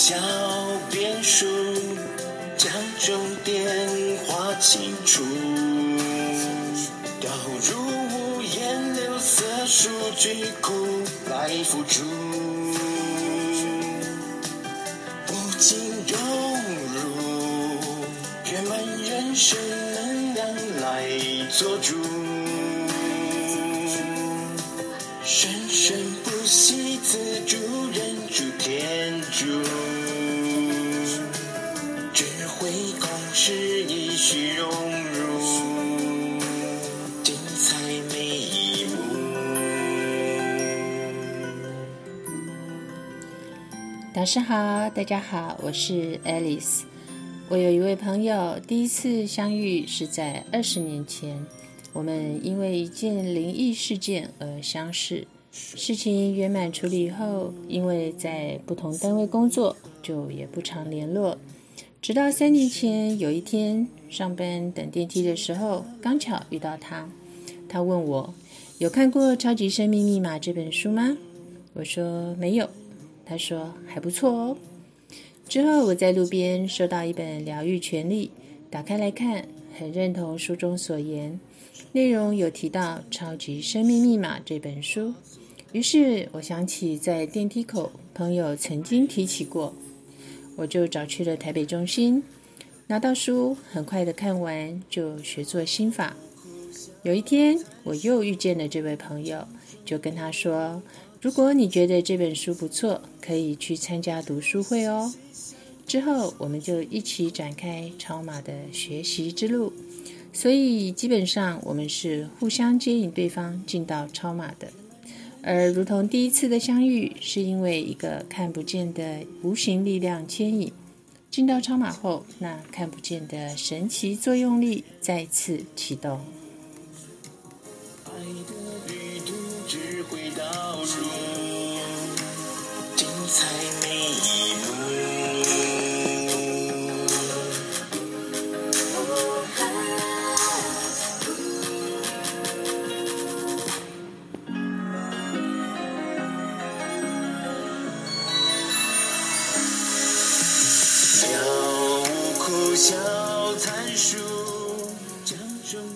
小变数，将重点画清楚，导入五颜六色数据库来辅助，不仅融入圆满人生能量来做主，生生不息自主人主天主，老师好，大家好，我是 Alice。我有一位朋友，第一次相遇是在二十年前，我们因为一件灵异事件而相识。事情圆满处理后，因为在不同单位工作，就也不常联络。直到三年前有一天上班等电梯的时候，刚巧遇到他。他问我有看过《超级生命密码》这本书吗？我说没有。他说还不错哦。之后我在路边收到一本《疗愈权利》，打开来看，很认同书中所言，内容有提到《超级生命密码》这本书。于是我想起在电梯口朋友曾经提起过，我就找去了台北中心，拿到书，很快的看完，就学做心法。有一天我又遇见了这位朋友，就跟他说：“如果你觉得这本书不错，可以去参加读书会哦。”之后我们就一起展开超马的学习之路，所以基本上我们是互相接引对方进到超马的。而如同第一次的相遇，是因为一个看不见的无形力量牵引，进到超马后，那看不见的神奇作用力再次启动。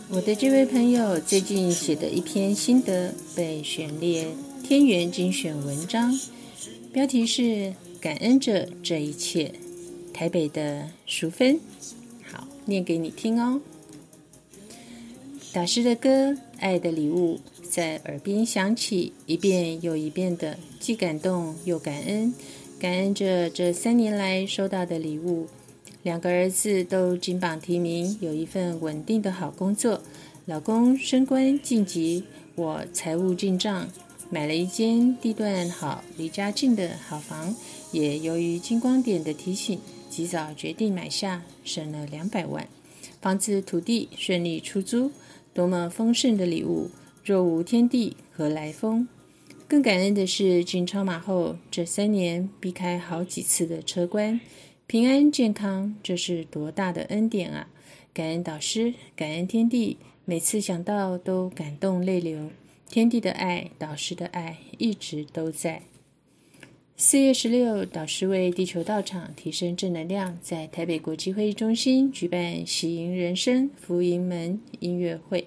我的这位朋友最近写的一篇心得被选列。天元精选文章，标题是《感恩着这一切》，台北的淑芬。好，念给你听哦。导师的歌《爱的礼物》在耳边响起，一遍又一遍的，既感动又感恩。感恩着这三年来收到的礼物，两个儿子都金榜题名，有一份稳定的好工作，老公升官晋级，我财务进账，买了一间地段好、离家近的好房，也由于金光点的提醒，及早决定买下，省了两百万，房子土地顺利出租，多么丰盛的礼物！若无天地，何来风？更感恩的是，进超马后这三年避开好几次的车关，平安健康，这是多大的恩典啊！感恩导师，感恩天地，每次想到都感动泪流。天地的爱，导师的爱，一直都在。四月十六，导师为地球道场提升正能量，在台北国际会议中心举办喜迎人生福迎门音乐会。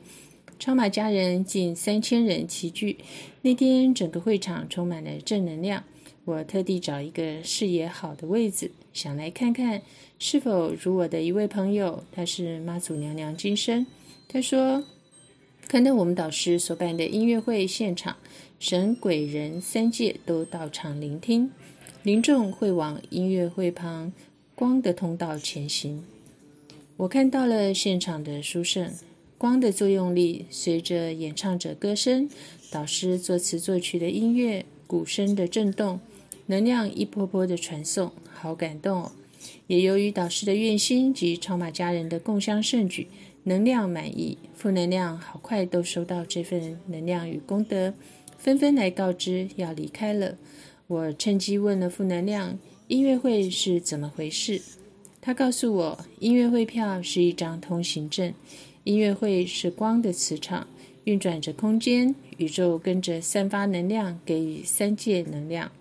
超马家人近三千人齐聚，那天整个会场充满了正能量。我特地找一个视野好的位置，想来看看是否如我的一位朋友，他是妈祖娘娘今生。他说，看到我们导师所办的音乐会现场，神鬼人三界都到场聆听，民众会往音乐会旁光的通道前行。我看到了现场的殊胜。光的作用力，随着演唱者歌声、导师作词作曲的音乐、鼓声的震动，能量一波波的传送，好感动哦！也由于导师的愿心及超马家人的共襄盛举，能量满意，负能量好快都收到这份能量与功德，纷纷来告知要离开了。我趁机问了负能量音乐会是怎么回事，他告诉我，音乐会票是一张通行证。音乐会是光的磁场，运转着空间，宇宙跟着散发能量，给予三界能量。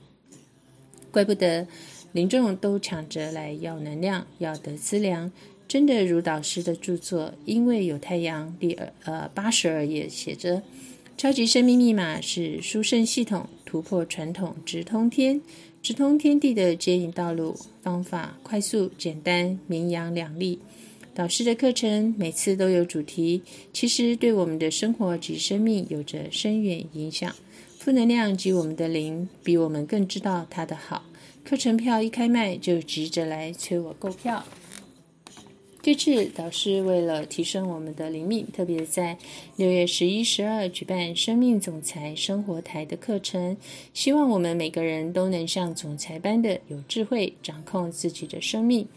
怪不得民众都抢着来要能量，要得资粮。真的如导师的著作《因为有太阳》第二呃八十二页写着：“超级生命密码是殊胜系统，突破传统，直通天，直通天地的接引道路方法，快速简单，名扬两利。”导师的课程每次都有主题，其实对我们的生活及生命有着深远影响。负能量及我们的灵，比我们更知道它的好。课程票一开卖，就急着来催我购票。这次导师为了提升我们的灵敏，特别在六月十一、十二举办生命总裁生活台的课程，希望我们每个人都能像总裁般的有智慧，掌控自己的生命。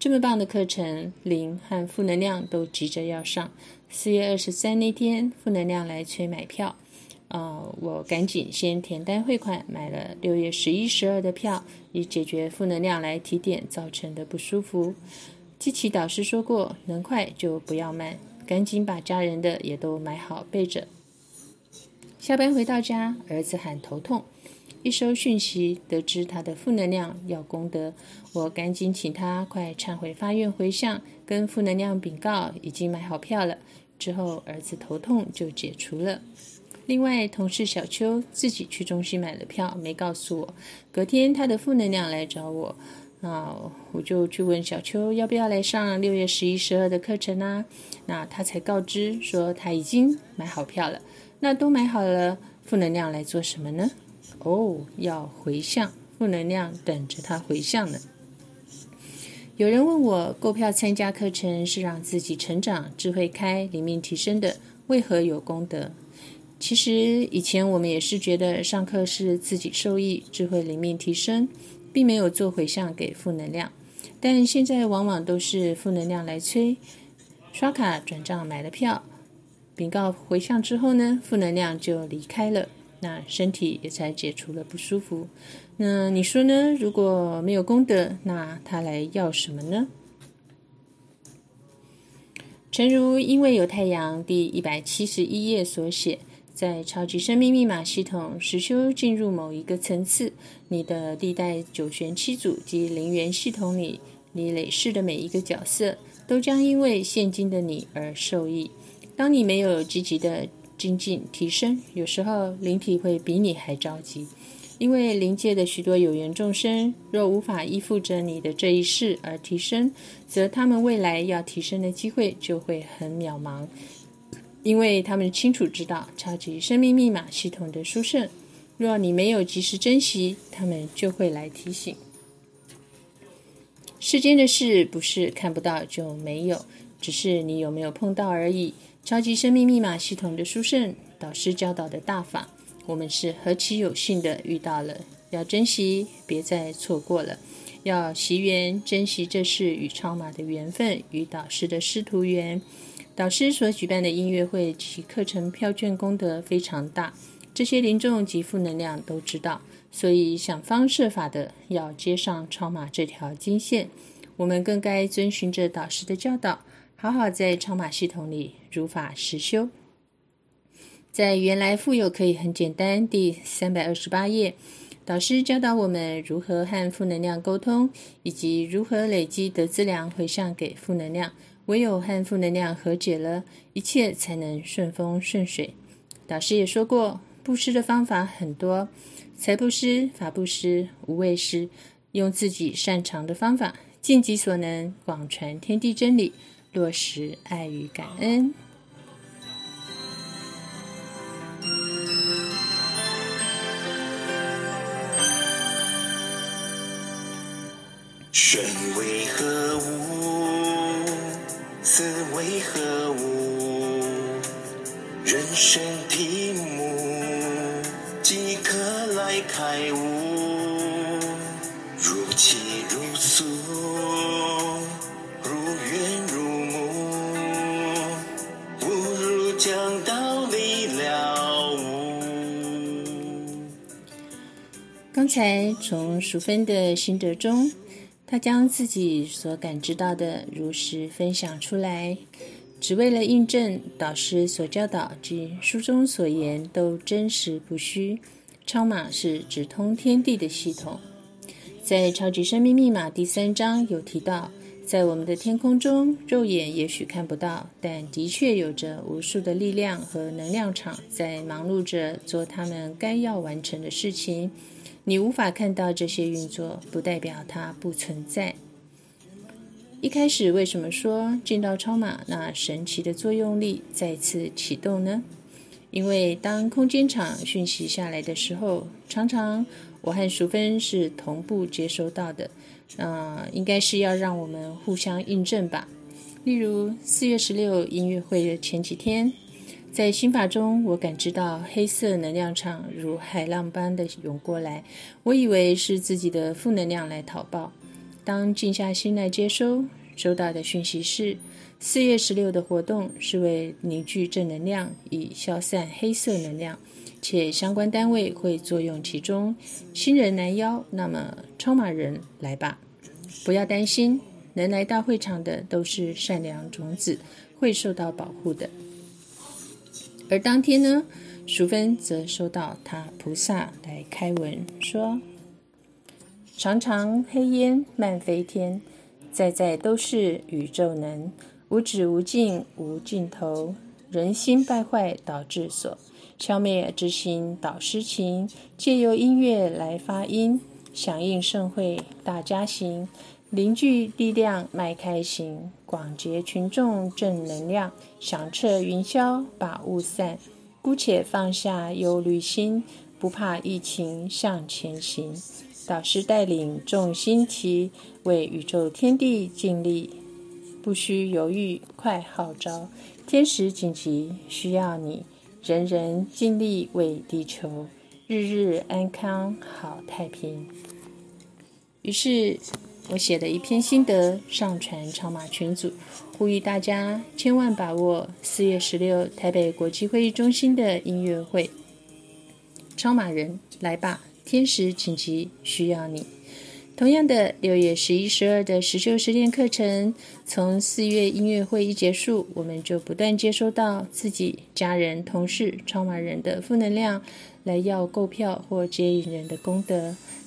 这么棒的课程，灵和负能量都急着要上。四月二十三那天，负能量来催买票。呃，我赶紧先填单汇款，买了六月十一、十二的票，以解决负能量来提点造成的不舒服。机器导师说过，能快就不要慢，赶紧把家人的也都买好备着。下班回到家，儿子喊头痛，一收讯息得知他的负能量要功德，我赶紧请他快忏悔发愿回向，跟负能量禀告已经买好票了。之后儿子头痛就解除了。另外，同事小邱自己去中心买了票，没告诉我。隔天，他的负能量来找我，那我就去问小邱要不要来上六月十一、十二的课程啊？那他才告知说他已经买好票了。那都买好了，负能量来做什么呢？哦，要回向，负能量等着他回向呢。有人问我，购票参加课程是让自己成长、智慧开、灵命提升的，为何有功德？其实以前我们也是觉得上课是自己受益、智慧灵命提升，并没有做回向给负能量。但现在往往都是负能量来催，刷卡转账买了票，禀告回向之后呢，负能量就离开了，那身体也才解除了不舒服。那你说呢？如果没有功德，那他来要什么呢？诚如因为有太阳第一百七十一页所写。在超级生命密码系统实修进入某一个层次，你的地带九玄七祖及灵元系统里，你累世的每一个角色，都将因为现今的你而受益。当你没有积极的精进提升，有时候灵体会比你还着急，因为灵界的许多有缘众生，若无法依附着你的这一世而提升，则他们未来要提升的机会就会很渺茫。因为他们清楚知道超级生命密码系统的殊胜，若你没有及时珍惜，他们就会来提醒。世间的事不是看不到就没有，只是你有没有碰到而已。超级生命密码系统的殊胜，导师教导的大法，我们是何其有幸的遇到了，要珍惜，别再错过了。要惜缘，珍惜这是与超马的缘分，与导师的师徒缘。导师所举办的音乐会及课程票券功德非常大，这些灵众及负能量都知道，所以想方设法的要接上超马这条金线。我们更该遵循着导师的教导，好好在超马系统里如法实修。在原来富有可以很简单第三百二十八页，导师教导我们如何和负能量沟通，以及如何累积得资粮回向给负能量。唯有和负能量和解了，一切才能顺风顺水。导师也说过，布施的方法很多，财布施、法布施、无畏施，用自己擅长的方法，尽己所能，广传天地真理，落实爱与感恩。身为何物？此为何物？人生题目，即可来开悟。如泣如诉，如怨如慕，不如将道理了悟。刚才从淑芬的心得中。他将自己所感知到的如实分享出来，只为了印证导师所教导及书中所言都真实不虚。超马是直通天地的系统，在《超级生命密码》第三章有提到，在我们的天空中，肉眼也许看不到，但的确有着无数的力量和能量场在忙碌着做他们该要完成的事情。你无法看到这些运作，不代表它不存在。一开始为什么说进到超马那神奇的作用力再次启动呢？因为当空间场讯息下来的时候，常常我和淑芬是同步接收到的。嗯，应该是要让我们互相印证吧。例如四月十六音乐会的前几天，在心法中，我感知到黑色能量场如海浪般的涌过来，我以为是自己的负能量来讨报。当静下心来接收，收到的讯息是：四月十六的活动是为凝聚正能量，以消散黑色能量，且相关单位会作用其中。新人难邀，那么超马人来吧，不要担心，能来到会场的都是善良种子，会受到保护的。而当天呢，淑芬则收到他菩萨来开文说。常常黑烟漫飞天，在在都是宇宙能，无止无尽无尽头。人心败坏导致所，消灭之心导失情。借由音乐来发音，响应盛会大家行，凝聚力量迈开行，广结群众正能量，响彻云霄把雾散。姑且放下忧虑心，不怕疫情向前行。导师带领众星提，为宇宙天地尽力，不需犹豫，快号召！天使紧急需要你，人人尽力为地球，日日安康好太平。于是，我写了一篇心得，上传超马群组，呼吁大家千万把握四月十六台北国际会议中心的音乐会，超马人来吧！天使紧急需要你。同样的，六月十一、十二的实修实践课程，从四月音乐会一结束，我们就不断接收到自己、家人、同事、超马人的负能量，来要购票或接引人的功德。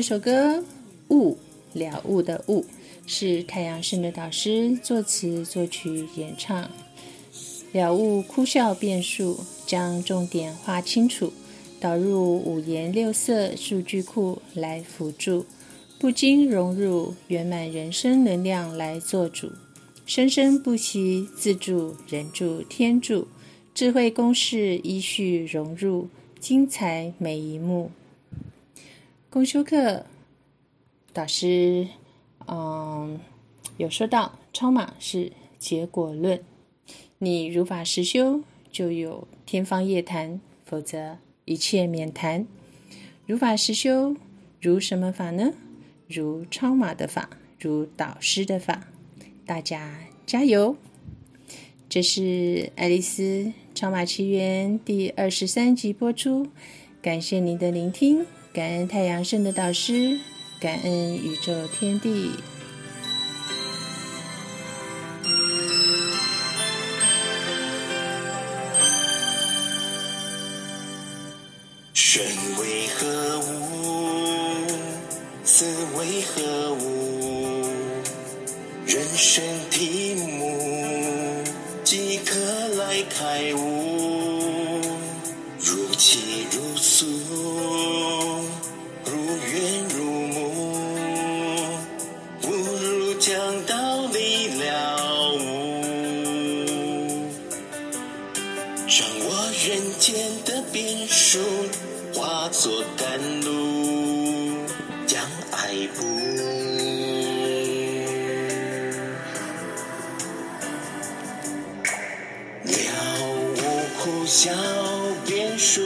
这首歌《悟了悟的悟》是太阳圣的导师作词、作曲、演唱。了悟哭笑变数，将重点画清楚，导入五颜六色数据库来辅助，不禁融入圆满人生能量来做主，生生不息，自助、人助、天助，智慧公式依序融入，精彩每一幕。公修课导师，嗯，有说到超马是结果论。你如法实修，就有天方夜谭；否则一切免谈。如法实修，如什么法呢？如超马的法，如导师的法。大家加油！这是《爱丽丝超马奇缘》第二十三集播出。感谢您的聆听，感恩太阳圣的导师，感恩宇宙天地。神为何物？道理了悟，掌握人间的变数。化作甘露，将爱布。了无苦笑变数，